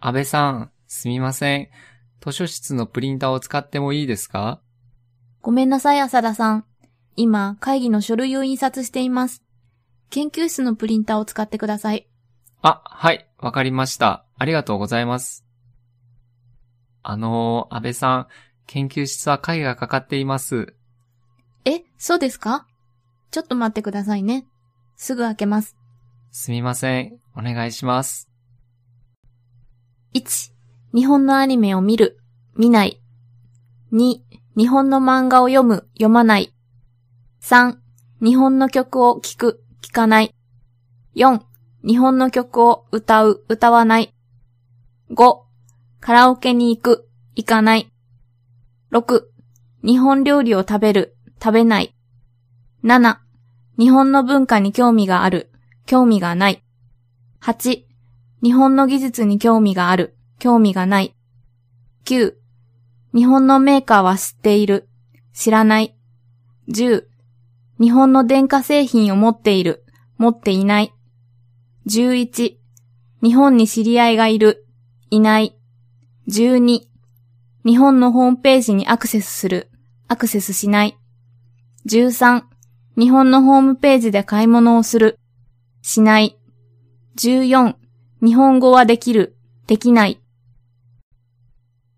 安倍さん、すみません。図書室のプリンターを使ってもいいですか？ごめんなさい、浅田さん。今、会議の書類を印刷しています。研究室のプリンターを使ってください。あ、はい、わかりました。ありがとうございます。あのー、安倍さん、研究室は鍵がかかっています。え、そうですか？ちょっと待ってくださいね。すぐ開けます。すみません。お願いします。日本のアニメを見る、見ない。2、日本の漫画を読む、読まない。3、日本の曲を聴く、聴かない。4、日本の曲を歌う、歌わない。5、カラオケに行く、行かない。6、日本料理を食べる、食べない。7、日本の文化に興味がある、興味がない。8、日本の技術に興味がある、興味がない。9、日本のメーカーは知っている、知らない。10、日本の電化製品を持っている、持っていない。11、日本に知り合いがいる、いない。12、日本のホームページにアクセスする、アクセスしない。13、日本のホームページで買い物をする、しない。14、日本語はできる、できない。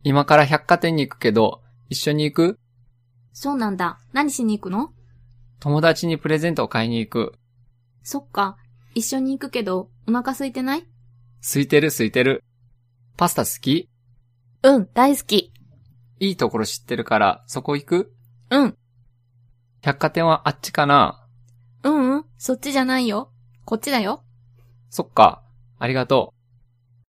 今から百貨店に行くけど、一緒に行く？そうなんだ。何しに行くの？友達にプレゼントを買いに行く。そっか。一緒に行くけど、お腹空いてない？空いてる空いてる。パスタ好き？うん、大好き。いいところ知ってるから、そこ行く？うん。百貨店はあっちかな？うんうん、そっちじゃないよ。こっちだよ。そっか。ありがとう。